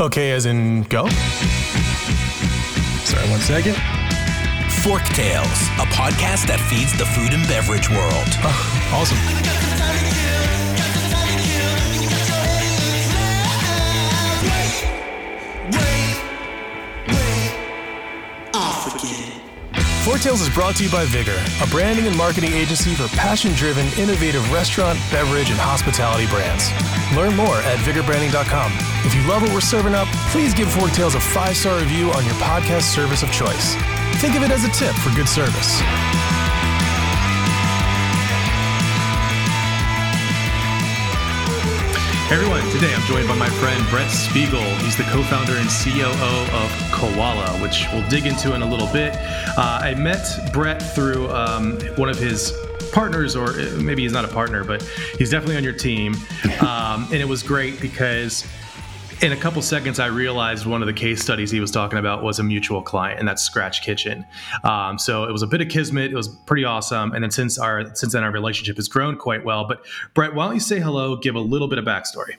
Okay, as in go? Sorry, one second. Fork Tales, a podcast that feeds the food and beverage world. Oh, awesome. Fork Tales is brought to you by Vigor, a branding and marketing agency for passion driven, innovative restaurant, beverage, and hospitality brands. Learn more at vigorbranding.com. If you love what we're serving up, please give Fork Tales a five star review on your podcast service of choice. Think of it as a tip for good service. Everyone, today I'm joined by my friend Brett Spiegel. He's the co founder and COO of Koala, which we'll dig into in a little bit. Uh, I met Brett through um, one of his partners, or maybe he's not a partner, but he's definitely on your team. Um, and it was great because in a couple seconds, I realized one of the case studies he was talking about was a mutual client, and that's Scratch Kitchen. Um, so it was a bit of kismet. It was pretty awesome. And then since our since then, our relationship has grown quite well. But Brett, why don't you say hello? Give a little bit of backstory.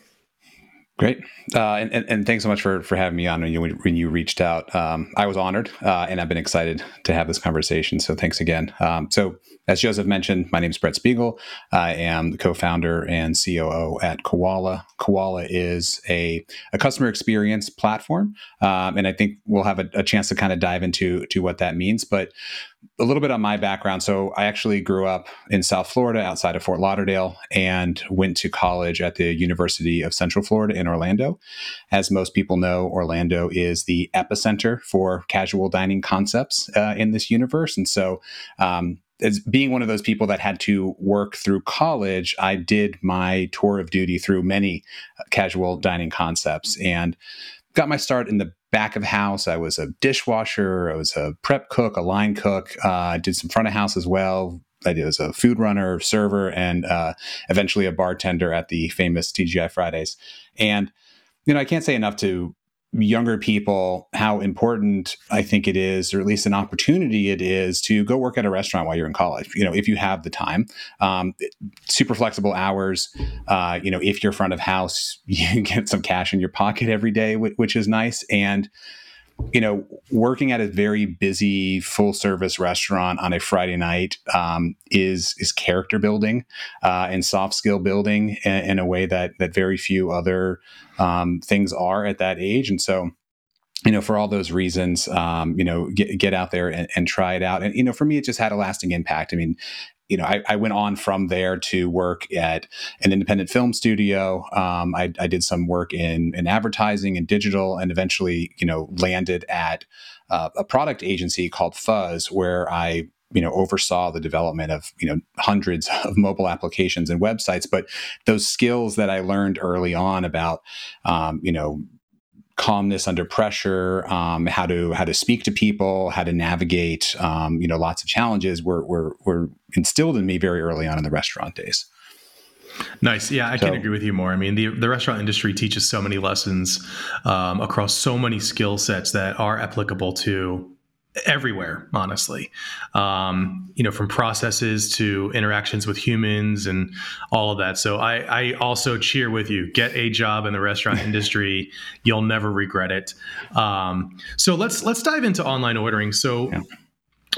Great, uh, and, and, and thanks so much for for having me on when you when you reached out. Um, I was honored, uh, and I've been excited to have this conversation. So thanks again. Um, so as Joseph mentioned, my name is Brett Spiegel. I am the co-founder and COO at Koala. Koala is a, a customer experience platform, um, and I think we'll have a, a chance to kind of dive into to what that means. But a little bit on my background. So I actually grew up in South Florida, outside of Fort Lauderdale, and went to college at the University of Central Florida in Orlando. As most people know, Orlando is the epicenter for casual dining concepts uh, in this universe, and so. Um, as being one of those people that had to work through college, I did my tour of duty through many uh, casual dining concepts and got my start in the back of house. I was a dishwasher, I was a prep cook, a line cook. Uh, I did some front of house as well. I did as a food runner, server, and uh, eventually a bartender at the famous TGI Fridays. And you know, I can't say enough to younger people how important I think it is, or at least an opportunity it is, to go work at a restaurant while you're in college. You know, if you have the time, um, super flexible hours. Uh, you know, if you're front of house, you get some cash in your pocket every day, which is nice. And you know, working at a very busy full service restaurant on a Friday night um, is is character building uh, and soft skill building in, in, a way that that very few other um, things are at that age. And so, you know, for all those reasons, um, you know, get, get out there and, and try it out. And, you know, for me, it just had a lasting impact. I mean, you know, I, I, went on from there to work at an independent film studio. Um, I, I, did some work in, in advertising and digital, and eventually, you know, landed at uh, a product agency called Fuzz, where I you know oversaw the development of you know hundreds of mobile applications and websites but those skills that i learned early on about um, you know calmness under pressure, um, how to how to speak to people, how to navigate, um, you know, lots of challenges were, were were instilled in me very early on in the restaurant days. Nice. Yeah, I so, can agree with you more. I mean, the, the restaurant industry teaches so many lessons um, across so many skill sets that are applicable to everywhere honestly. Um, you know from processes to interactions with humans and all of that. So I, I also cheer with you. Get a job in the restaurant industry. You'll never regret it. Um, so let's let's dive into online ordering. So yeah.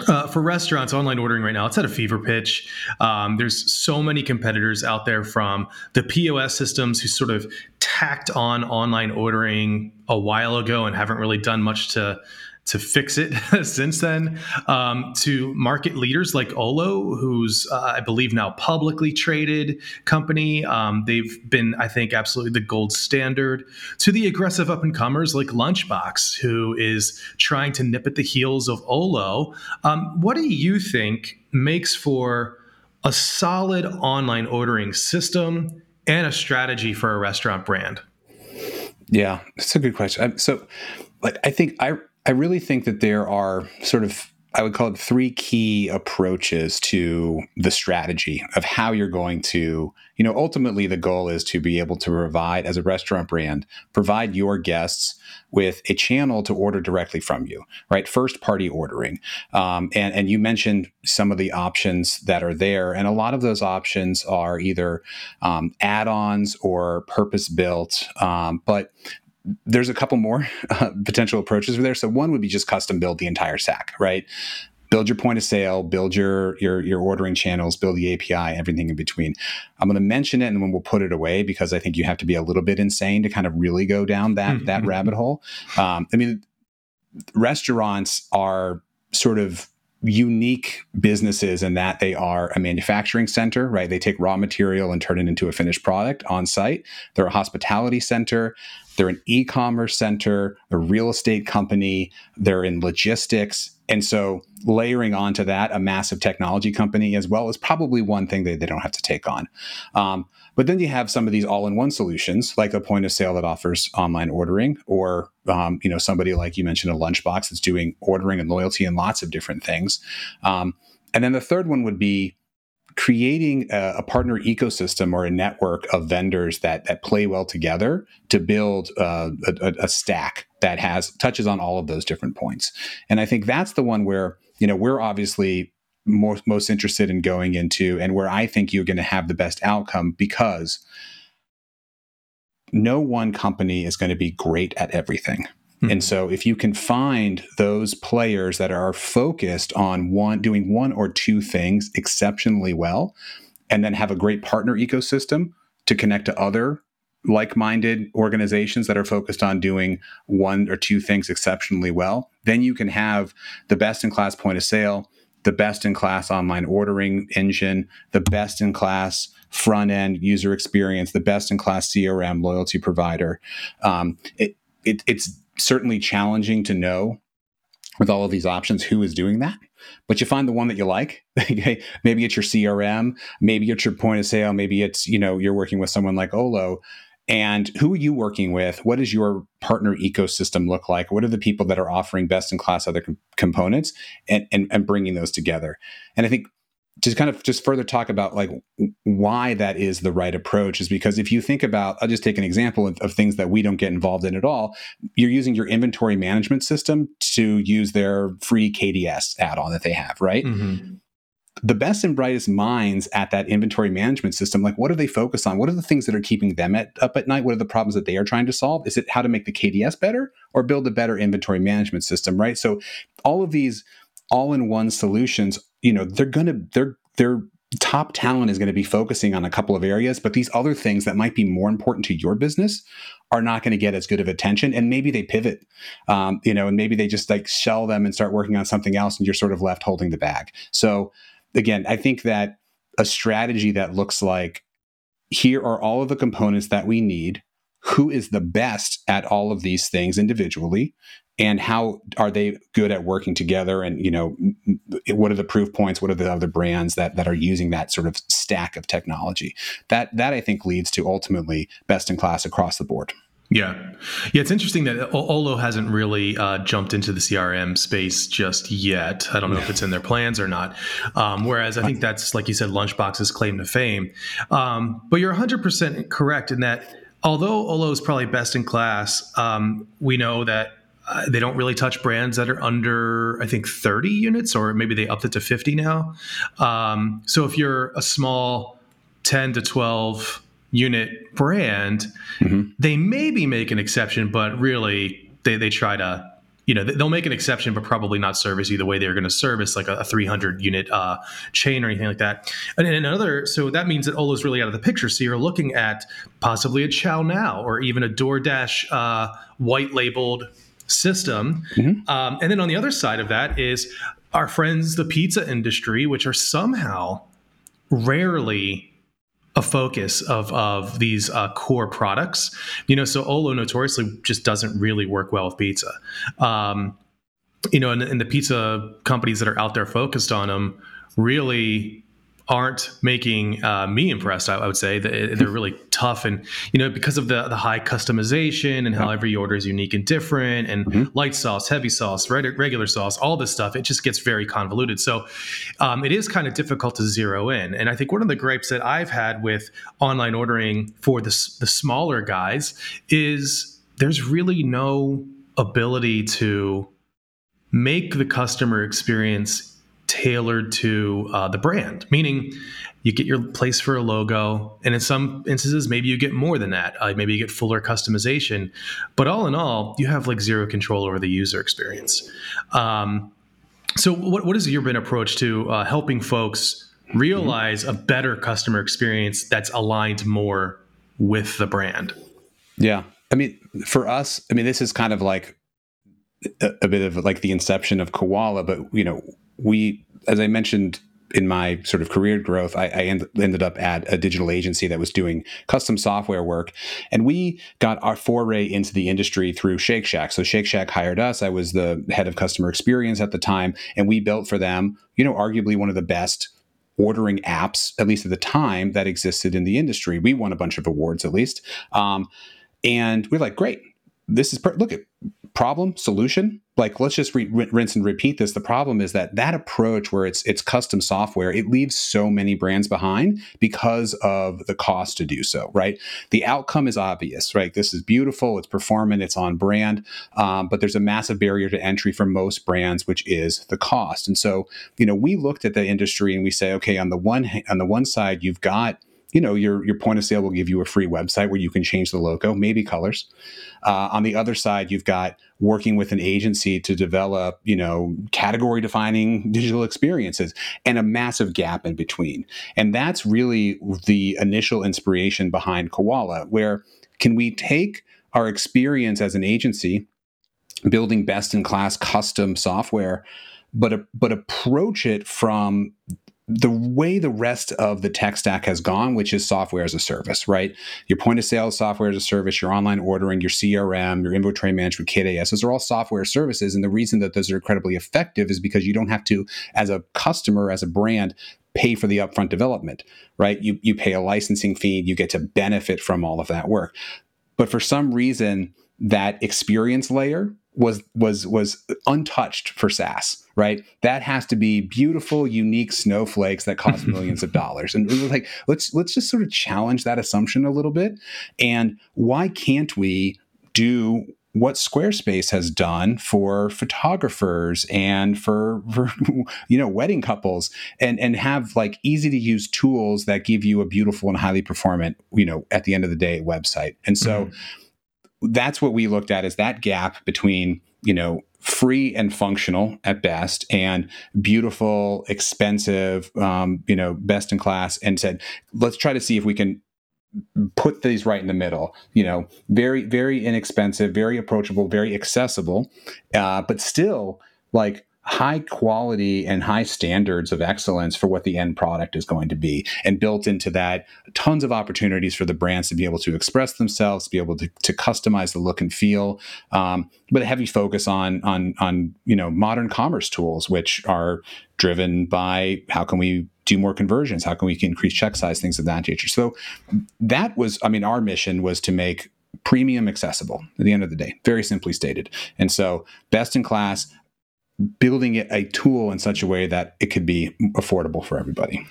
Uh, for restaurants, online ordering right now, it's at a fever pitch. Um, there's so many competitors out there from the POS systems who sort of tacked on online ordering a while ago and haven't really done much to to fix it since then um, to market leaders like Olo, who's uh, I believe now publicly traded company. Um, they've been, I think, absolutely the gold standard. To the aggressive up and comers like Lunchbox, who is trying to nip at the heels of Olo. Um, what do you think makes for a solid online ordering system and a strategy for a restaurant brand? Yeah, that's a good question. So, like, I think I I really think that there are sort of I would call it three key approaches to the strategy of how you're going to, you know, ultimately the goal is to be able to provide, as a restaurant brand, provide your guests with a channel to order directly from you, right? First party ordering. Um, and, and you mentioned some of the options that are there. And a lot of those options are either um, add ons or purpose built. Um, but there's a couple more uh, potential approaches there. So one would be just custom build the entire stack, right? Build your point of sale, build your your your ordering channels, build the API, everything in between. I'm going to mention it and then we'll put it away because I think you have to be a little bit insane to kind of really go down that mm-hmm. that rabbit hole. Um, I mean, restaurants are sort of unique businesses in that they are a manufacturing center, right? They take raw material and turn it into a finished product on site. They're a hospitality center. They're an e commerce center, a real estate company. They're in logistics. And so layering onto that a massive technology company as well is probably one thing that they don't have to take on. Um, but then you have some of these all-in-one solutions, like a point of sale that offers online ordering, or um, you know somebody like you mentioned a lunchbox that's doing ordering and loyalty and lots of different things. Um, and then the third one would be creating a, a, partner ecosystem or a network of vendors that that play well together to build uh, a, a, stack that has touches on all of those different points. And I think that's the one where you know we're obviously most most interested in going into, and where I think you're going to have the best outcome because no one company is going to be great at everything. Mm-hmm. And so if you can find those players that are focused on one doing one or two things exceptionally well and then have a great partner ecosystem to connect to other like-minded organizations that are focused on doing one or two things exceptionally well, then you can have the best in class point of sale, the best in class online ordering engine, the best in class front end user experience, the best in class CRM loyalty provider. Um, it, it, it's certainly challenging to know with all of these options who is doing that. But you find the one that you like maybe it's your crm maybe it's your point of sale maybe it's you know you're working with someone like olo. And who are you working with? What does your partner ecosystem look like? What are the people that are offering best in class other com- components and, and and bringing those together? And i think to kind of just further talk about like why that is the right approach is because if you think about i'll just take an example of, of, things that we don't get involved in at all. You're using your inventory management system to use their free kds add-on that they have right? Mm-hmm. the best and brightest minds at that inventory management system like what do they focus on? What are the things that are keeping them at, up at night? What are the problems that they are trying to solve? Is it how to make the kds better or build a better inventory management system right? So all of these all-in-one solutions you know they're going to they're their top talent is going to be focusing on a couple of areas but these other things that might be more important to your business are not going to get as good of attention and maybe they pivot um, you know and maybe they just like shell them and start working on something else and you're sort of left holding the bag. So again i think that a strategy that looks like here are all of the components that we need who is the best at all of these things individually and how are they good at working together and you know what are the proof points what are the other brands that that are using that sort of stack of technology that that i think leads to ultimately best in class across the board yeah. Yeah, it's interesting that Olo hasn't really uh, jumped into the CRM space just yet. I don't know if it's in their plans or not. Um, whereas I think that's, like you said, Lunchbox's claim to fame. Um, but you're 100% correct in that although Olo is probably best in class, um, we know that uh, they don't really touch brands that are under, I think, 30 units, or maybe they upped it to 50 now. Um, so if you're a small 10 to 12 unit brand, mm-hmm. they maybe make an exception, but really they, they try to you know they'll make an exception but probably not service you the way they're going to service like a, a 300 unit uh, chain or anything like that and another so that means that olo's really out of the picture so you're looking at possibly a ChowNow or even a doordash uh, white labeled system mm-hmm. um, and then on the other side of that is our friends the pizza industry which are somehow rarely a focus of of these uh, core products. You know, so Olo notoriously just doesn't really work well with pizza. Um, you know, and, and the pizza companies that are out there focused on them really aren't making uh, me impressed. I, I, would say that they're really tough, and you know because of the the high customization and how every order is unique and different, and mm-hmm. light sauce, heavy sauce, regular sauce, all this stuff. It just gets very convoluted. So um, it is kind of difficult to zero in. And I think one of the gripes that I've had with online ordering for the the smaller guys is there's really no ability to make the customer experience tailored to uh, the brand, meaning you get your place for a logo, and in some instances, maybe you get more than that. Uh, maybe you get fuller customization, but all in all, you have like zero control over the user experience. Um, so, what what has your been approach to uh, helping folks realize a better customer experience that's aligned more with the brand? Yeah, I mean, for us, I mean, this is kind of like a, a bit of like the inception of Koala, but you know, we, as I mentioned in my sort of career growth, I, I end, ended up at a digital agency that was doing custom software work, and we got our foray into the industry through Shake Shack. So Shake Shack hired us. I was the head of customer experience at the time, and we built for them, you know, arguably one of the best ordering apps, at least at the time, that existed in the industry. We won a bunch of awards, at least, um, and we're like, great. This is look at problem solution. Like let's just re- rinse and repeat this. The problem is that that approach where it's it's custom software it leaves so many brands behind because of the cost to do so right? The outcome is obvious right? This is beautiful. It's performant. It's on brand. Um, but there's a massive barrier to entry for most brands which is the cost. And so you know we looked at the industry and we say okay on the one on the one side you've got you know your your point of sale will give you a free website where you can change the logo maybe colors. Uh, on the other side you've got working with an agency to develop you know category defining digital experiences and a massive gap in between. And that's really the initial inspiration behind koala where can we take our experience as an agency building best in class custom software but but approach it from the way the rest of the tech stack has gone, which is software as a service, right? Your point of sale software as a service, your online ordering, your CRM, your inventory management, KDS, those are all software services. And the reason that those are incredibly effective is because you don't have to, as a customer, as a brand, pay for the upfront development, right? You, you pay a licensing fee, you get to benefit from all of that work. But for some reason, that experience layer was was was untouched for SaaS, right? That has to be beautiful, unique snowflakes that cost millions of dollars. And we were like, let's let's just sort of challenge that assumption a little bit. And why can't we do what Squarespace has done for photographers and for, for you know wedding couples and and have like easy to use tools that give you a beautiful and highly performant you know at the end of the day website. And so mm-hmm that's what we looked at is that gap between you know free and functional at best and beautiful expensive um, you know best in class and said let's try to see if we can put these right in the middle you know very very inexpensive very approachable very accessible uh, but still like high quality and high standards of excellence for what the end product is going to be. And built into that, tons of opportunities for the brands to be able to express themselves, be able to, to customize the look and feel, um, but a heavy focus on, on, on, you know, modern commerce tools, which are driven by how can we do more conversions? How can we increase check size, things of that nature. So that was, I mean, our mission was to make premium accessible at the end of the day, very simply stated. And so, best in class, building it a tool in such a way that it could be affordable for everybody.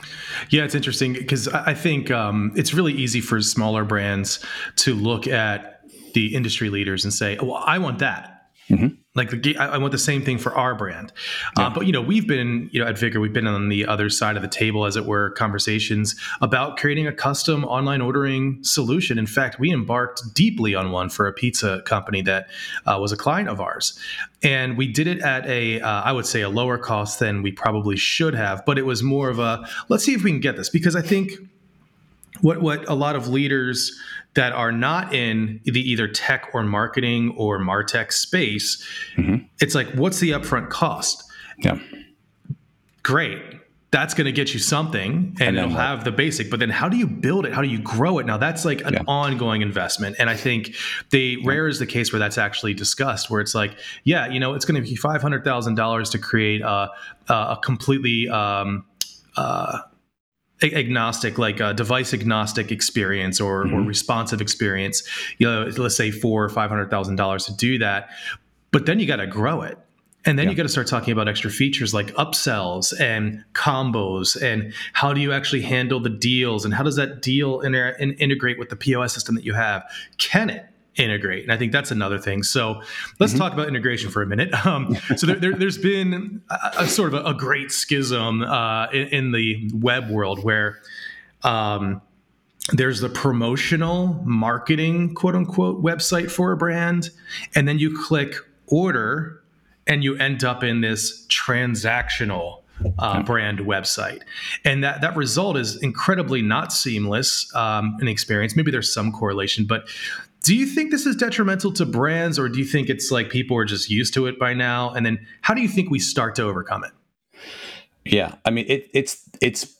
Yeah, it's interesting because I think um, it's really easy for smaller brands to look at the industry leaders and say, "Well, I want that." Mm-hmm. Like the, I want the same thing for our brand, uh, yeah. uh, but you know we've been you know at Vigor we've been on the other side of the table as it were conversations about creating a custom online ordering solution. In fact, we embarked deeply on one for a pizza company that uh, was a client of ours, and we did it at a uh, I would say a lower cost than we probably should have, but it was more of a let's see if we can get this because I think what what a lot of leaders that are not in the either tech or marketing or martech space mm-hmm. it's like what's the upfront cost yeah great that's going to get you something and, and it'll have the basic but then how do you build it how do you grow it now that's like an yeah. ongoing investment and i think the yeah. rare is the case where that's actually discussed where it's like yeah you know it's going to be $500000 to create a, a completely um, uh, agnostic, like a device agnostic experience or, mm-hmm. or responsive experience, you know, let's say four or five hundred thousand dollars to do that. But then you got to grow it. And then yeah. you got to start talking about extra features like upsells and combos and how do you actually handle the deals and how does that deal inter- integrate with the POS system that you have? Can it? Integrate. And I think that's another thing. So let's mm-hmm. talk about integration for a minute. Um, so there, has there, been a, a, sort of a, a great schism uh, in, in, the web world where um, there's the promotional marketing quote unquote website for a brand, and then you click order and you end up in this transactional uh, brand website. And that, that result is incredibly not seamless um, in experience. Maybe there's some correlation, but do you think this is detrimental to brands or do you think it's like people are just used to it by now? And then how do you think we start to overcome it? Yeah, I mean, it, it's it's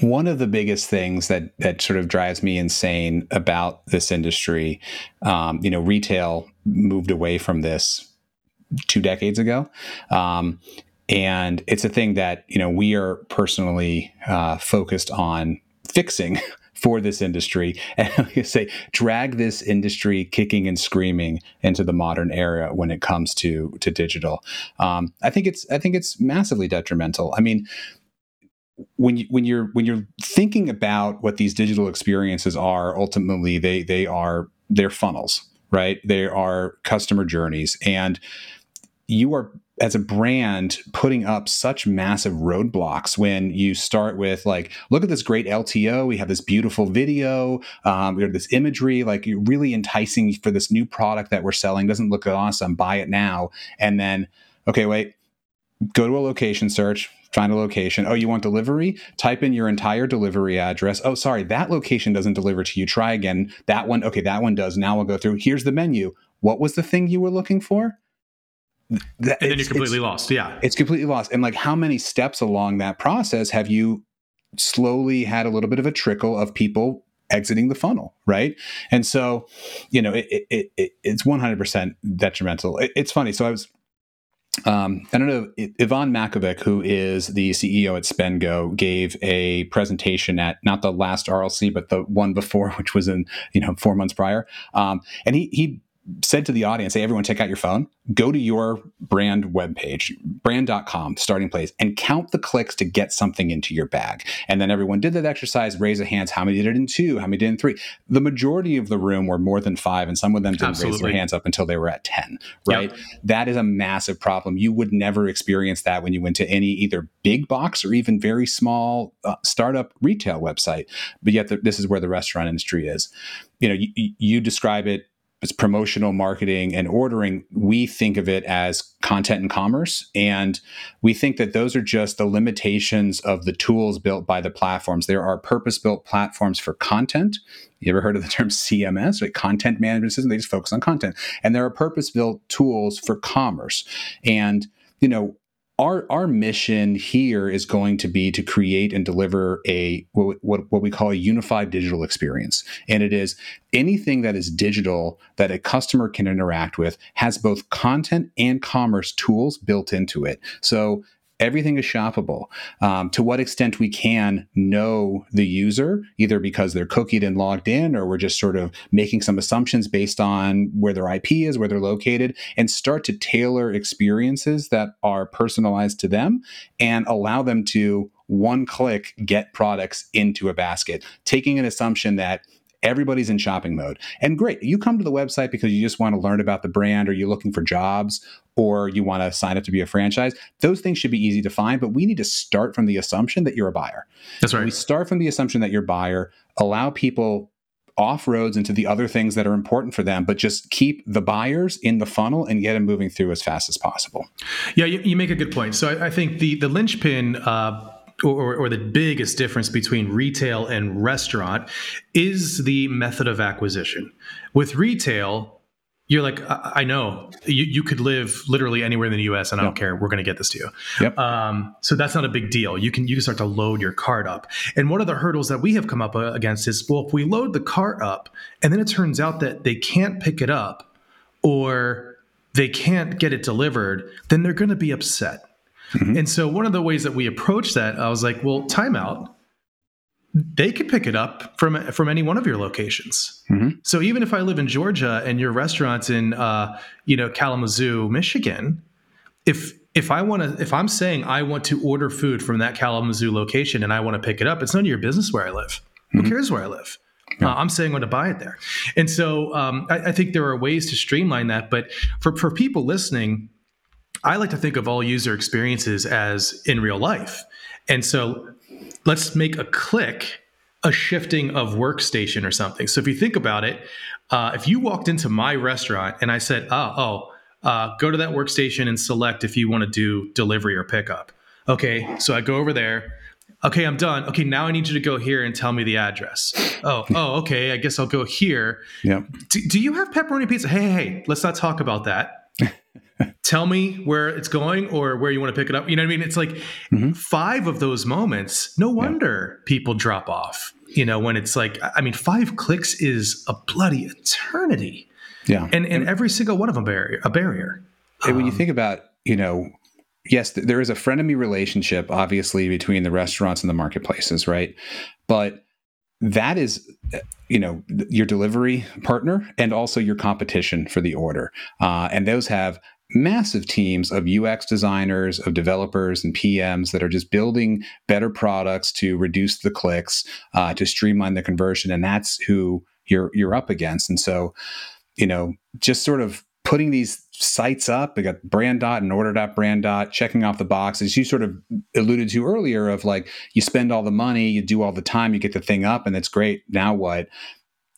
one of the biggest things that that sort of drives me insane about this industry. Um, you know, retail moved away from this two decades ago, um, and it's a thing that you know we are personally uh, focused on fixing for this industry. And say drag this industry kicking and screaming into the modern era when it comes to to digital. Um, I think it's I think it's massively detrimental. I mean when you when you're when you're thinking about what these digital experiences are ultimately they they are they're funnels right? They are customer journeys. And you are as a brand putting up such massive roadblocks when you start with like look at this great lto we have this beautiful video um, we have this imagery like really enticing for this new product that we're selling doesn't look awesome buy it now. And then okay wait go to a location search find a location. Oh you want delivery? Type in your entire delivery address. Oh sorry that location doesn't deliver to you. Try again. That one okay that one does. Now we'll go through. Here's the menu. What was the thing you were looking for that, and then you're completely lost. Yeah. It's completely lost. And like, how many steps along that process have you slowly had a little bit of a trickle of people exiting the funnel, right? And so, you know, it, it, it it's 100% detrimental. It, it's funny. So I was, um, I don't know, Ivan Matkovic, who is the CEO at Spendgo, gave a presentation at not the last RLC, but the one before, which was in, you know, four months prior. Um, and he, he said to the audience, hey, everyone, take out your phone, go to your brand webpage, brand.com, starting place, and count the clicks to get something into your bag. And then everyone did that exercise, raise their hands. How many did it in two? How many did it in three? The majority of the room were more than five, and some of them didn't Absolutely. raise their hands up until they were at 10, right? Yep. That is a massive problem. You would never experience that when you went to any either big box or even very small uh, startup retail website. But yet, the, this is where the restaurant industry is. You know, you, you describe it it's promotional marketing and ordering, we think of it as content and commerce. And we think that those are just the limitations of the tools built by the platforms. There are purpose built platforms for content. You ever heard of the term CMS, right? Content management system? They just focus on content. And there are purpose built tools for commerce. And, you know, our our mission here is going to be to create and deliver a what, what, what we call a unified digital experience. And it is anything that is digital that a customer can interact with has both content and commerce tools built into it. So everything is shoppable. Um, to what extent we can know the user, either because they're cookied and logged in, or we're just sort of making some assumptions based on where their IP is, where they're located, and start to tailor experiences that are personalized to them and allow them to one click get products into a basket, taking an assumption that everybody's in shopping mode. And great, you come to the website because you just want to learn about the brand or you're looking for jobs or you want to sign up to be a franchise. Those things should be easy to find, but we need to start from the assumption that you're a buyer. That's right. We start from the assumption that you're a buyer, allow people off roads into the other things that are important for them, but just keep the buyers in the funnel and get them moving through as fast as possible. Yeah, you, you make a good point. So I, I think the the linchpin uh, or, or, the biggest difference between retail and restaurant is the method of acquisition. With retail, you're like, I, I know you, you, could live literally anywhere in the U.S. and I don't care. We're going to get this to you. Yep. Um, so that's not a big deal. You can you can start to load your cart up. And one of the hurdles that we have come up uh, against is, well, if we load the cart up and then it turns out that they can't pick it up or they can't get it delivered, then they're going to be upset Mm-hmm. And so one of the ways that we approach that, I was like, well, timeout. They could pick it up from from any one of your locations. Mm-hmm. So even if I live in Georgia and your restaurant's in uh, you know Kalamazoo, Michigan, if if I want to, if I'm saying I want to order food from that Kalamazoo location and I want to pick it up, it's none of your business where I live. Mm-hmm. Who cares where I live? Yeah. Uh, I'm saying I'm going to buy it there. And so um, I, I, think there are ways to streamline that. But for, for people listening, I like to think of all user experiences as in real life. And so let's make a click a shifting of workstation or something. So if you think about it, uh, if you walked into my restaurant and I said, oh, oh, uh, go to that workstation and select if you want to do delivery or pickup. Okay, so I go over there. Okay, I'm done. Okay, now I need you to go here and tell me the address. Oh, oh, okay. I guess I'll go here. Yeah. Do, do you have pepperoni pizza? Hey, hey, hey, let's not talk about that. Tell me where it's going or where you want to pick it up. You know what I mean? It's like mm-hmm. five of those moments. No wonder yeah. people drop off. You know, when it's like, I mean, five clicks is a bloody eternity. Yeah. And and every single one of them barrier a barrier. And when you um, think about, you know, yes, there is a frenemy relationship, obviously, between the restaurants and the marketplaces, right? But that is you know your delivery partner and also your competition for the order. Uh, and those have massive teams of ux designers of developers and pms that are just building better products to reduce the clicks uh, to streamline the conversion and that's who you're you're up against. And so you know just sort of putting these sites up. We got brand dot and order dot brand dot, checking off the boxes. You sort of alluded to earlier of like you spend all the money, you do all the time, you get the thing up, and it's great. Now what?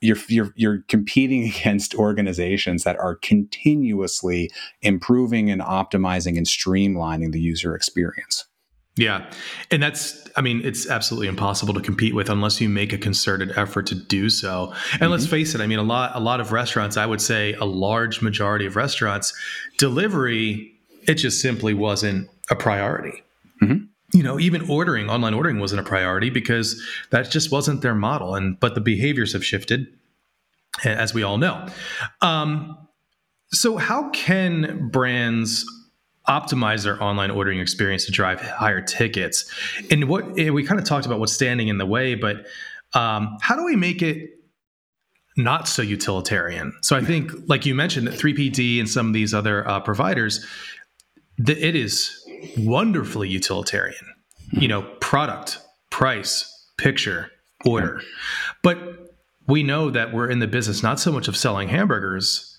You're, you're you're competing against organizations that are continuously improving and optimizing and streamlining the user experience. Yeah. And that's, I mean, it's absolutely impossible to compete with unless you make a concerted effort to do so. And mm-hmm. let's face it, I mean, a lot, a lot of restaurants, I would say a large majority of restaurants, delivery, it just simply wasn't a priority. Mm-hmm. You know, even ordering, online ordering wasn't a priority because that just wasn't their model. And, but the behaviors have shifted, as we all know. Um, so, how can brands optimize their online ordering experience to drive higher tickets. And what we kind of talked about what's standing in the way, but um, how do we make it not so utilitarian? So I think, like you mentioned, that 3PD and some of these other uh, providers, it is wonderfully utilitarian. You know, product, price, picture, order. But we know that we're in the business not so much of selling hamburgers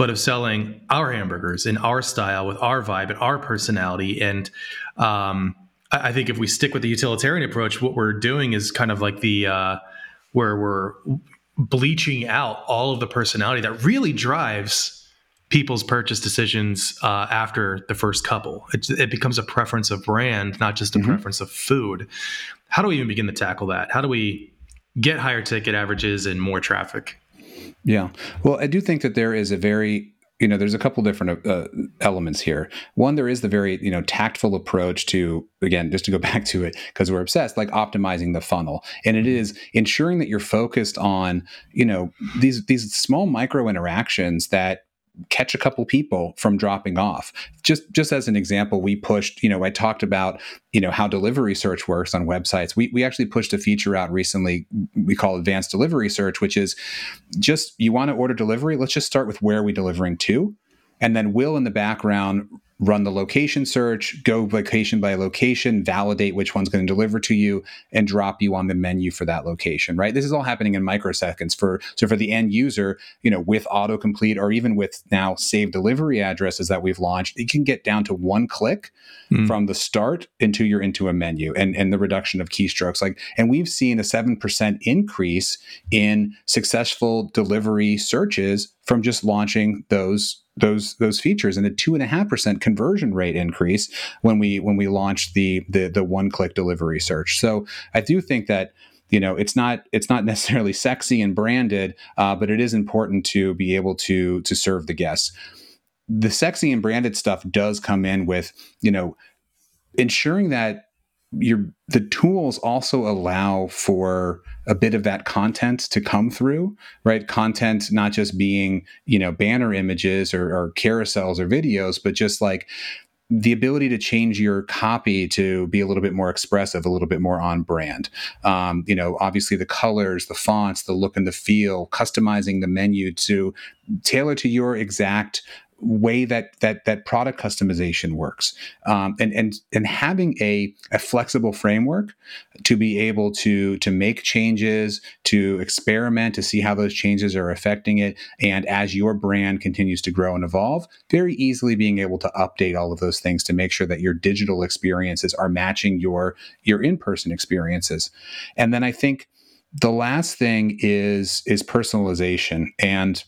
but of selling our hamburgers in our style with our vibe and our personality. And um, I, I, think if we stick with the utilitarian approach, what we're doing is kind of like the uh, where we're bleaching out all of the personality that really drives people's purchase decisions uh, after the first couple. It, it, becomes a preference of brand, not just a mm-hmm. preference of food. How do we even begin to tackle that? How do we get higher ticket averages and more traffic? Yeah. Well, I do think that there is a very you know there's a couple different uh, elements here. One there is the very you know tactful approach to again just to go back to it because we're obsessed like optimizing the funnel. And it is ensuring that you're focused on you know these these small micro interactions that catch a couple people from dropping off. Just just as an example we pushed you know i talked about you know how delivery search works on websites. We, we actually pushed a feature out recently we call advanced delivery search which is just you want to order delivery let's just start with where are we delivering to? And then will in the background run the location search, go location by location, validate which one's going to deliver to you, and drop you on the menu for that location. Right. This is all happening in microseconds. For so for the end user, you know, with autocomplete or even with now save delivery addresses that we've launched, it can get down to one click mm. from the start into your into a menu and and the reduction of keystrokes. Like, and we've seen a seven percent increase in successful delivery searches from just launching those those those features and a two and a half percent conversion rate increase when we when we launched the the the one click delivery search. So I do think that you know it's not it's not necessarily sexy and branded, uh, but it is important to be able to to serve the guests. The sexy and branded stuff does come in with you know ensuring that your the tools also allow for a bit of that content to come through right content not just being you know banner images or, or carousels or videos but just like the ability to change your copy to be a little bit more expressive, a little bit more on brand. Um, you know, obviously the colors, the fonts, the look and the feel, customizing the menu to tailor to your exact way that that that product customization works. Um, and and and having a, a flexible framework to be able to to make changes to experiment to see how those changes are affecting it and as your brand continues to grow and evolve very easily being able to update all of those things to make sure that your digital experiences are matching your your in-person experiences. And then i think the last thing is is personalization. And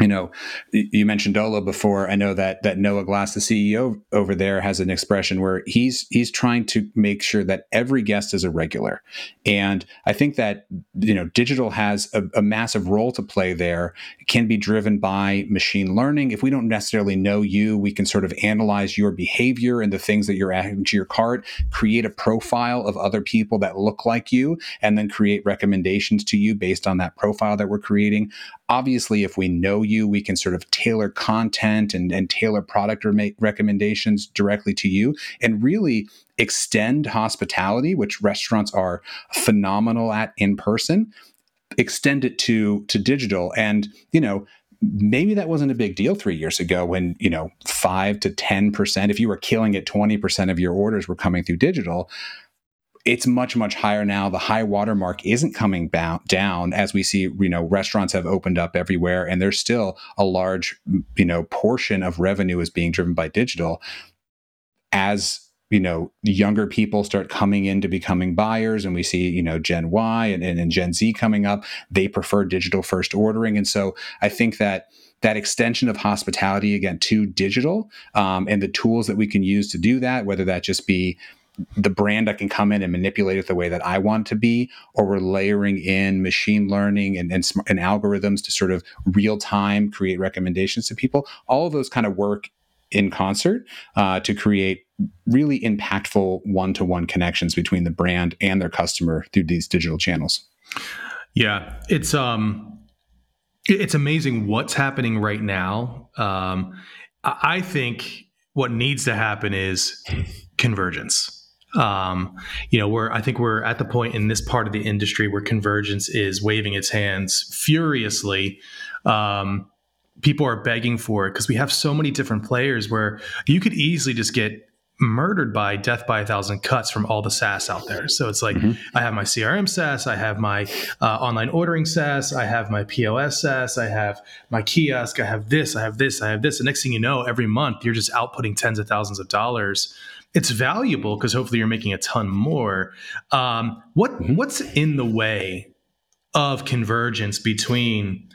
you know, you mentioned Olo before. I know that that Noah Glass, the CEO over there, has an expression where he's he's trying to make sure that every guest is a regular, and I think that you know digital has a, a massive role to play there. It can be driven by machine learning. If we don't necessarily know you, we can sort of analyze your behavior and the things that you're adding to your cart, create a profile of other people that look like you, and then create recommendations to you based on that profile that we're creating. Obviously, if we know you, we can sort of tailor content and, and tailor product or make recommendations directly to you and really extend hospitality, which restaurants are phenomenal at in person, extend it to to digital. And, you know, maybe that wasn't a big deal three years ago when you know five to ten percent if you were killing it 20% of your orders were coming through digital it's much much higher now. The high watermark isn't coming down as we see you know restaurants have opened up everywhere and there's still a large you know portion of revenue is being driven by digital. As you know younger people start coming into becoming buyers and we see you know gen y and, and, and gen z coming up they prefer digital first ordering. And so i think that that extension of hospitality again to digital um, and the tools that we can use to do that whether that just be the brand I can come in and manipulate it the way that I want to be, or we're layering in machine learning and, and, and algorithms to sort of real time create recommendations to people. All of those kind of work in concert uh, to create really impactful one to one connections between the brand and their customer through these digital channels. Yeah, it's um, it's amazing what's happening right now. Um, I think what needs to happen is convergence um, you know, we're I think we're at the point in this part of the industry where convergence is waving its hands furiously. Um, people are begging for it because we have so many different players where you could easily just get murdered by death by a thousand cuts from all the SaaS out there. So it's like mm-hmm. I have my CRM SaaS, I have my uh, online ordering SaaS, I have my POS SaaS, I have my kiosk, I have this, I have this, I have this. And next thing you know, every month you're just outputting tens of thousands of dollars it's valuable because hopefully you're making a ton more. Um, what mm-hmm. what's in the way of convergence between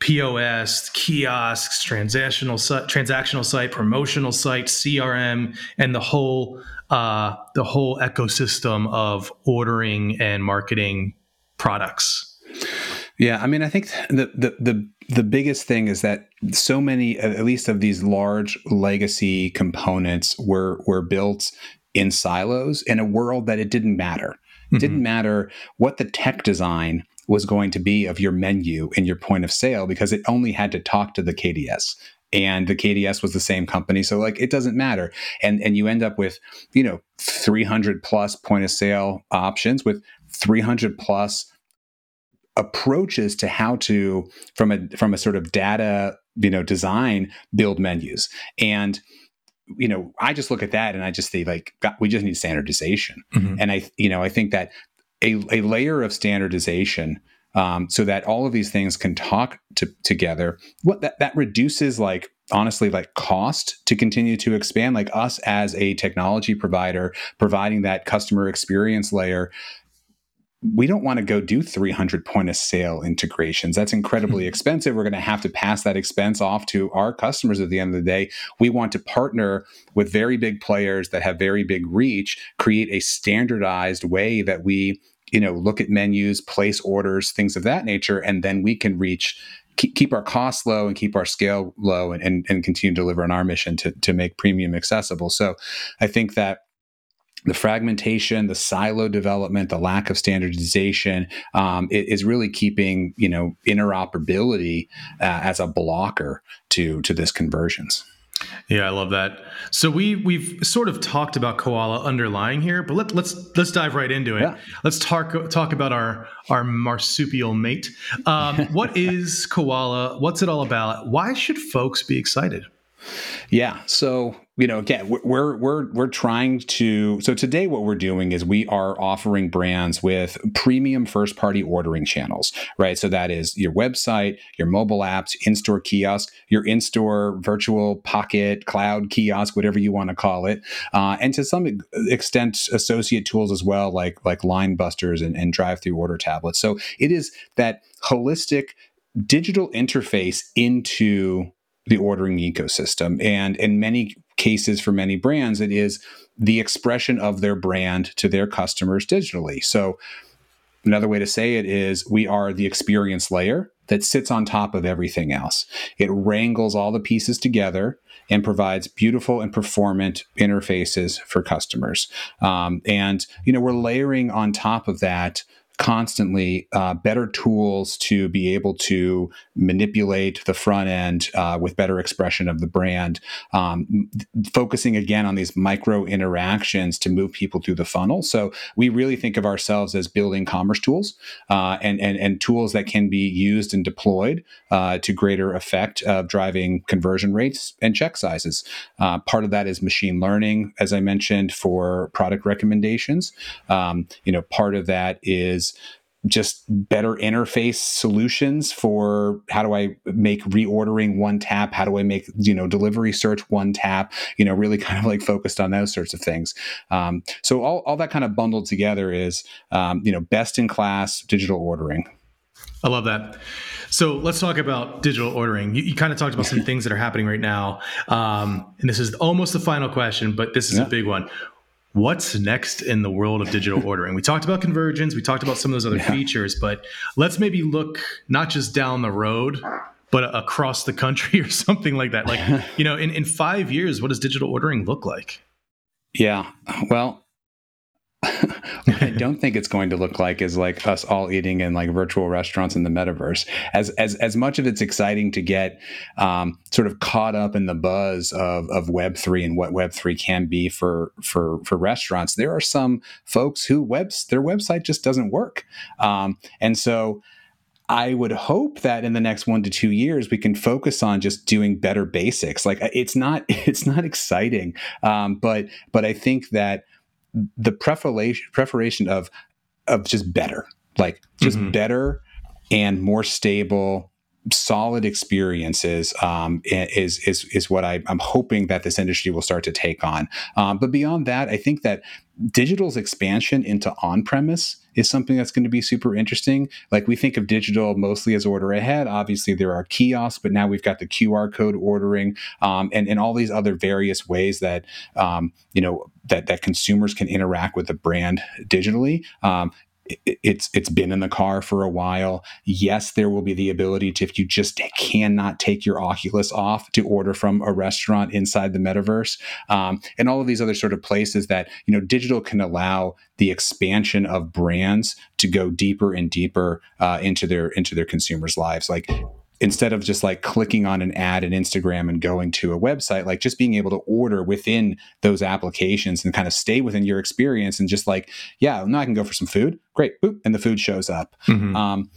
POS, kiosks, transactional site, transactional site, promotional site, CRM, and the whole uh, the whole ecosystem of ordering and marketing products? Yeah, I mean, I think the the the the biggest thing is that so many, at least of these large legacy components, were were built in silos in a world that it didn't matter. It mm-hmm. didn't matter what the tech design was going to be of your menu and your point of sale because it only had to talk to the KDS and the KDS was the same company. So like it doesn't matter. And and you end up with, you know, 300 plus point of sale options with 300 plus approaches to how to from a from a sort of data you know design build menus and you know i just look at that and i just think like God, we just need standardization mm-hmm. and i you know i think that a, a layer of standardization um, so that all of these things can talk to, together what that, that reduces like honestly like cost to continue to expand like us as a technology provider providing that customer experience layer we don't want to go do 300 point of sale integrations. That's incredibly hmm. expensive. We're going to have to pass that expense off to our customers at the end of the day. We want to partner with very big players that have very big reach, create a standardized way that we, you know, look at menus, place orders, things of that nature, and then we can reach keep, our costs low and keep our scale low and, and, and continue to deliver on our mission to, to make premium accessible. So I think that the fragmentation, the silo development, the lack of standardization um, is really keeping you know interoperability uh, as a blocker to to this conversions. Yeah, I love that. So we we've sort of talked about koala underlying here, but let, let's let's dive right into it. Yeah. Let's talk talk about our our marsupial mate. Um, what is koala? What's it all about? Why should folks be excited? Yeah. So you know, again, we're we're we're trying to. So today, what we're doing is we are offering brands with premium first party ordering channels, right? So that is your website, your mobile apps, in store kiosk, your in store virtual pocket cloud kiosk, whatever you want to call it, uh, and to some extent, associate tools as well, like like line busters and, and drive through order tablets. So it is that holistic digital interface into the ordering ecosystem. And in many cases, for many brands, it is the expression of their brand to their customers digitally. So, another way to say it is we are the experience layer that sits on top of everything else. It wrangles all the pieces together and provides beautiful and performant interfaces for customers. Um, and you know, we're layering on top of that constantly uh, better tools to be able to manipulate the front end uh, with better expression of the brand, um, focusing again on these micro interactions to move people through the funnel. So we really think of ourselves as building commerce tools uh, and, and, and tools that can be used and deployed uh, to greater effect of driving conversion rates and check sizes. Uh, part of that is machine learning, as I mentioned, for product recommendations. Um, you know, part of that is just better interface solutions for how do I make reordering one tap? How do I make, you know, delivery search one tap? You know, really kind of like focused on those sorts of things. Um, so all, all that kind of bundled together is, um, you know, best in class digital ordering. I love that. So let's talk about digital ordering. You, you kind of talked about some things that are happening right now. Um, and this is almost the final question, but this is yeah. a big one what's next in the world of digital ordering? We talked about convergence, we talked about some of those other yeah. features, but let's maybe look not just down the road, but across the country or something like that. Like, you know, in, in five years, what does digital ordering look like? Yeah. Well, I don't think it's going to look like is like us all eating in like virtual restaurants in the metaverse. As as as much of it's exciting to get um, sort of caught up in the buzz of of Web three and what Web three can be for for for restaurants. There are some folks who webs their website just doesn't work, um, and so. I would hope that in the next one to two years we can focus on just doing better basics. Like it's not it's not exciting, um, but but I think that the preparation preparation of of just better, like just mm-hmm. better and more stable, solid experiences um, is is is what I, am hoping that this industry will start to take on. Um, but beyond that, I think that digital's expansion into on premise is something that's going to be super interesting. Like we think of digital mostly as order ahead. Obviously, there are kiosks, but now we've got the QR code ordering um, and and all these other various ways that um, you know that that consumers can interact with the brand digitally. Um, it's it's been in the car for a while. Yes, there will be the ability to if you just cannot take your Oculus off to order from a restaurant inside the metaverse, um, and all of these other sort of places that you know digital can allow the expansion of brands to go deeper and deeper uh, into their into their consumers' lives. Like instead of just like clicking on an ad in Instagram and going to a website, like just being able to order within those applications and kind of stay within your experience and just like, yeah, now I can go for some food. Great. Boop. And the food shows up. Mm-hmm. Um,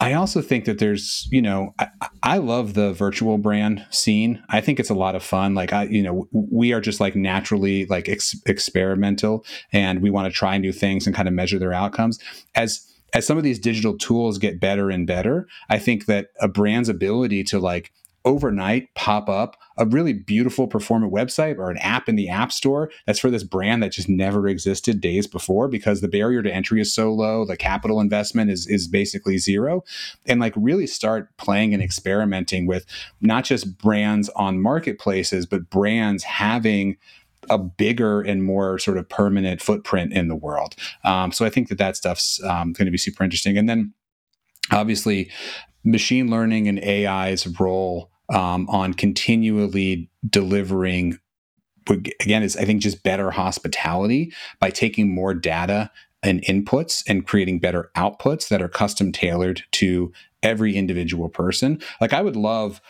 I also think that there's, you know, I, I, love the virtual brand scene. I think it's a lot of fun. Like I, you know, we are just like naturally like ex- experimental and we want to try new things and kind of measure their outcomes as, as some of these digital tools get better and better, I think that a brand's ability to like overnight pop up a really beautiful performant website or an app in the app store that's for this brand that just never existed days before because the barrier to entry is so low the capital investment is is basically zero and like really start playing and experimenting with not just brands on marketplaces but brands having a bigger and more sort of permanent footprint in the world. Um, so I think that that stuff's um, going to be super interesting. And then obviously, machine learning and AI's role um, on continually delivering again is i think just better hospitality by taking more data and inputs and creating better outputs that are custom tailored to every individual person like i would love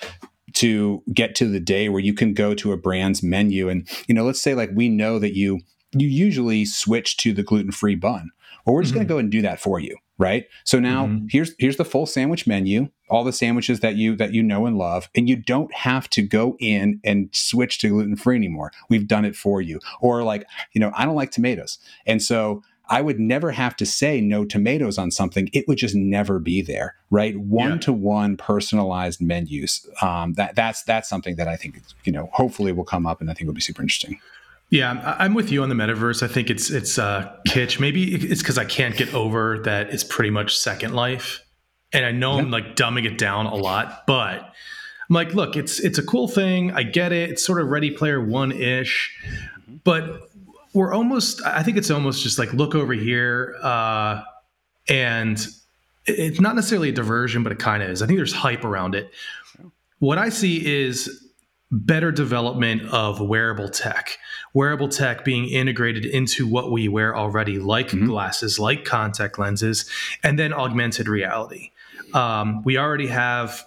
to get to the day where you can go to a brand's menu and you know let's say like we know that you you usually switch to the gluten-free bun well we're just mm-hmm. going to go and do that for you right so now mm-hmm. here's here's the full sandwich menu all the sandwiches that you that you know and love and you don't have to go in and switch to gluten-free anymore we've done it for you or like you know i don't like tomatoes and so I would never have to say no tomatoes on something. It would just never be there, right? One to one personalized menus. Um, that that's that's something that I think you know hopefully will come up, and I think will be super interesting. Yeah, I'm with you on the metaverse. I think it's it's uh, kitsch. Maybe it's because I can't get over that it's pretty much Second Life, and I know. I'm like dumbing it down a lot, but I'm like, look, it's it's a cool thing. I get it. It's sort of Ready Player One ish, but we're almost i think it's almost just like look over here uh, and it's not necessarily a diversion but it kind of is. I think there's hype around it. What i see is better development of wearable tech. Wearable tech being integrated into what we wear already like mm-hmm. glasses like contact lenses and then augmented reality. Um, we already have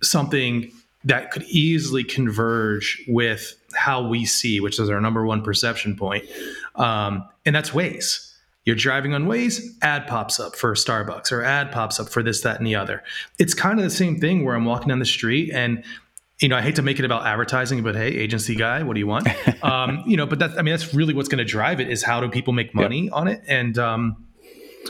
something that could easily converge with how we see, which is our number one perception point. Um, and that's Waze. You're driving on Waze, ad pops up for Starbucks or ad pops up for this, that, and the other. It's kind of the same thing where I'm walking down the street and you know, I hate to make it about advertising, but hey, agency guy, what do you want? um, you know, but that's, I mean, that's really what's going to drive it is how do people make money yep. on it? And, um,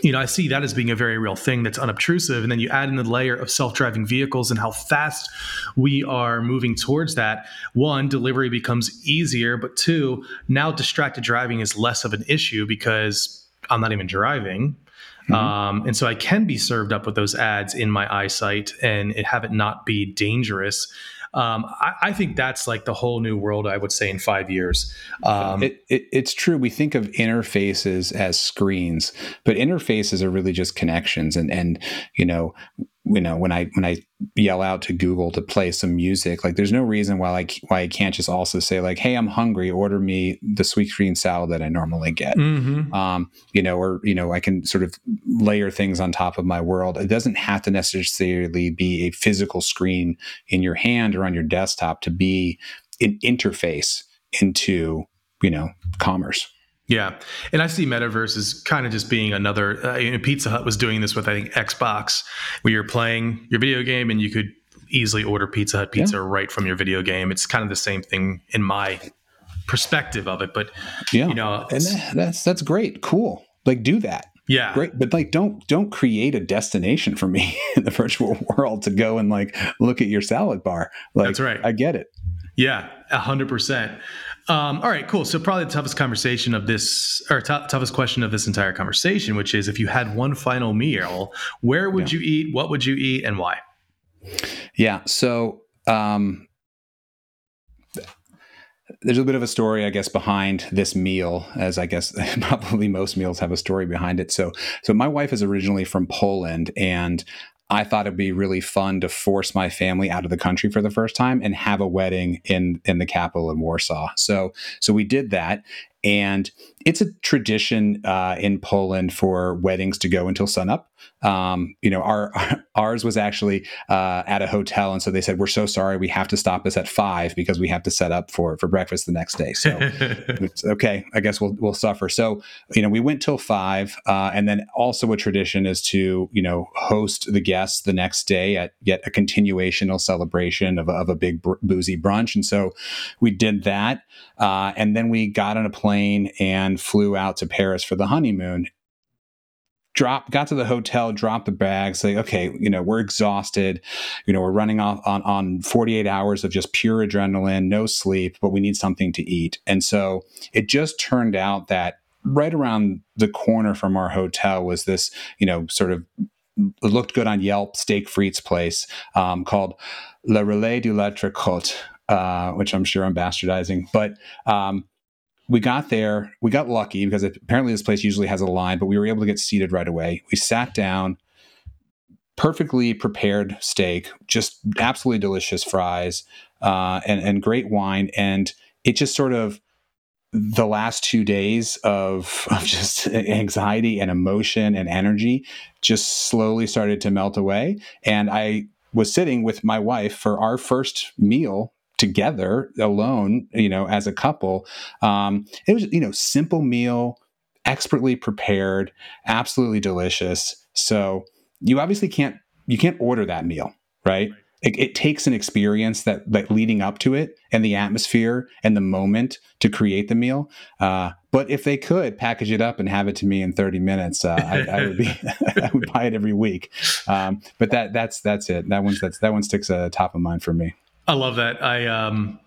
you know, I see that as being a very real thing that's unobtrusive. And then you add in the layer of self driving vehicles and how fast we are moving towards that. One, delivery becomes easier, but two, now distracted driving is less of an issue because I'm not even driving. Mm-hmm. Um, and so I can be served up with those ads in my eyesight and it have it not be dangerous um, I, I, think that's like the whole new world. I would say in five years. Um, it, it, it's true. We think of interfaces as screens, but interfaces are really just connections. And and you know you know when i when i yell out to google to play some music like there's no reason why i why i can't just also say like hey i'm hungry order me the Sweetgreen salad that i normally get. Mm-hmm. um, you know or you know i can sort of layer things on top of my world. It doesn't have to necessarily be a physical screen in your hand or on your desktop to be an interface into you know commerce yeah, and I see metaverse as kind of just being another. Uh, you know, Pizza Hut was doing this with I think Xbox, where you're playing your video game and you could easily order Pizza Hut pizza yeah. right from your video game. It's kind of the same thing in my perspective of it, but yeah, you know, and that, that's that's great, cool. Like do that. Yeah. Great. But like don't don't create a destination for me in the virtual world to go and like look at your salad bar. Like That's right. I get it. Yeah, a hundred percent. Um, all right, cool. So probably the toughest conversation of this, or t- toughest question of this entire conversation, which is if you had one final meal, where would yeah. you eat? What would you eat, and why? Yeah. So um, there's a bit of a story, I guess, behind this meal, as I guess probably most meals have a story behind it. So, so my wife is originally from Poland, and I thought it'd be really fun to force my family out of the country for the first time and have a wedding in in the capital in Warsaw. So so we did that, and it's a tradition uh, in Poland for weddings to go until sunup. Um, you know, our ours was actually uh, at a hotel, and so they said, "We're so sorry, we have to stop this at five because we have to set up for for breakfast the next day." So, it's okay, I guess we'll we'll suffer. So, you know, we went till five, uh, and then also a tradition is to you know host the guests the next day at yet a continuational celebration of, of a big br- boozy brunch, and so we did that, uh, and then we got on a plane and flew out to Paris for the honeymoon drop got to the hotel dropped the bags say okay you know we're exhausted. You know we're running off on, on 48 hours of just pure adrenaline no sleep but we need something to eat. And so it just turned out that right around the corner from our hotel was this you know sort of looked good on Yelp steak frites place um, called Le Relais du La Tricotte, uh, which I'm sure I'm bastardizing, but um, we got there. We got lucky because apparently this place usually has a line, but we were able to get seated right away. We sat down, perfectly prepared steak, just absolutely delicious fries, uh, and and great wine. And it just sort of the last two days of, of just anxiety and emotion and energy just slowly started to melt away. And I was sitting with my wife for our first meal together alone, you know, as a couple. Um, it was, you know, simple meal, expertly prepared, absolutely delicious. So you obviously can't you can't order that meal, right? It, it, takes an experience that that leading up to it and the atmosphere and the moment to create the meal. Uh, but if they could package it up and have it to me in 30 minutes, uh, I, I, would be I would buy it every week. Um, but that that's that's it. That one's that's that one sticks uh, top of mind for me. I love that. I um,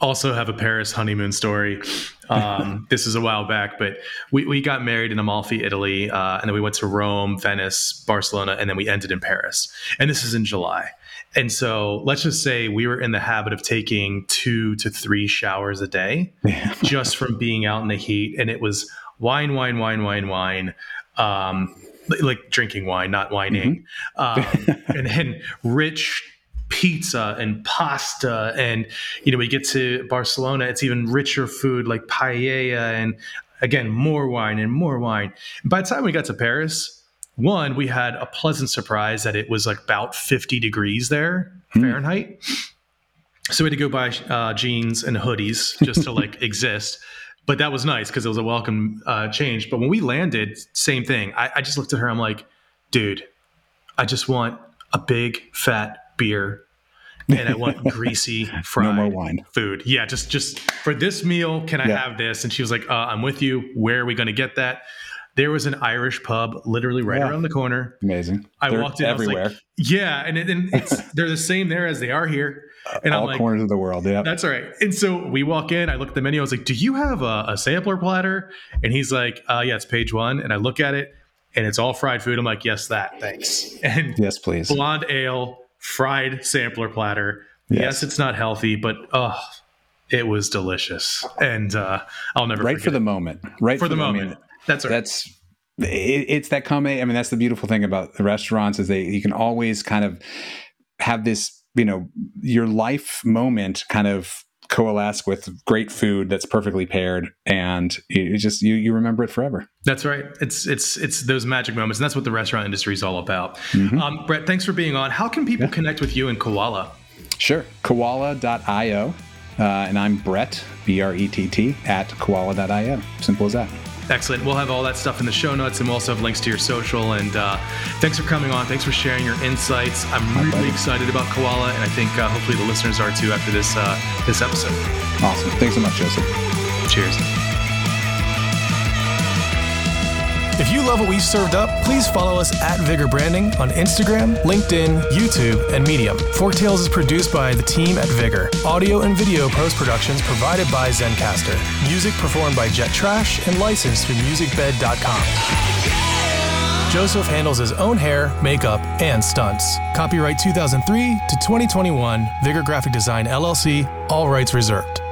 also have a Paris honeymoon story. Um, this is a while back, but we, we got married in Amalfi, Italy, uh, and then we went to Rome, Venice, Barcelona, and then we ended in Paris. And this is in July. And so let's just say we were in the habit of taking two to three showers a day just from being out in the heat. And it was wine, wine, wine, wine, wine. Um, like drinking wine, not whining. Mm-hmm. Um, and then rich pizza and pasta and you know we get to barcelona it's even richer food like paella and again more wine and more wine. By the time we got to paris one we had a pleasant surprise that it was like about 50 degrees there mm. fahrenheit. So we had to go buy uh, jeans and hoodies just to like exist. But that was nice because it was a welcome uh, change. But when we landed same thing. I, I just looked at her i'm like dude i just want a big fat beer and I want greasy fried no more wine. food. Yeah, just just for this meal, can I yeah. have this? And she was like, uh, "I'm with you. Where are we going to get that?" There was an Irish pub literally right yeah. around the corner. Amazing. I they're walked in. Everywhere. Like, "Yeah," and, and they're the same there as they are here. And all I'm like, corners of the world. Yeah, that's all right. And so we walk in. I look at the menu. I was like, "Do you have a, a sampler platter?" And he's like, uh, "Yeah, it's page one." And I look at it, and it's all fried food. I'm like, "Yes, that. Thanks." And yes, please. Blonde ale fried sampler platter. Yes, yes it's not healthy, but oh, it was delicious, and uh, I'll never right for the moment. Right for, for the, the, moment. moment. That's right. That's it, it's that come. I mean, that's the beautiful thing about the restaurants is they you can always kind of have this you know your life moment kind of coalesce with great food that's perfectly paired and you just you you remember it forever. That's right. It's it's it's those magic moments and that's what the restaurant industry is all about. Mm-hmm. um, brett thanks for being on. How can people yeah. connect with you and koala? Sure. Koala.io uh, and i'm brett b-r-e-t-t at koala.io simple as that Excellent. We'll have all that stuff in the show notes, and we'll also have links to your social. And uh, thanks for coming on. Thanks for sharing your insights. I'm My really pleasure. excited about Koala, and I think uh, hopefully the listeners are too after this uh, this episode. Awesome. Thanks so much, Joseph. Cheers. If you love what we've served up, please follow us at Vigor Branding on Instagram, LinkedIn, YouTube, and Medium. Fork Tales is produced by the team at Vigor. Audio and video post productions provided by Zencastr. Music performed by Jet Trash and licensed through musicbed.com. Joseph handles his own hair, makeup, and stunts. Copyright 2003 to 2021, Vigor Graphic Design LLC, all rights reserved.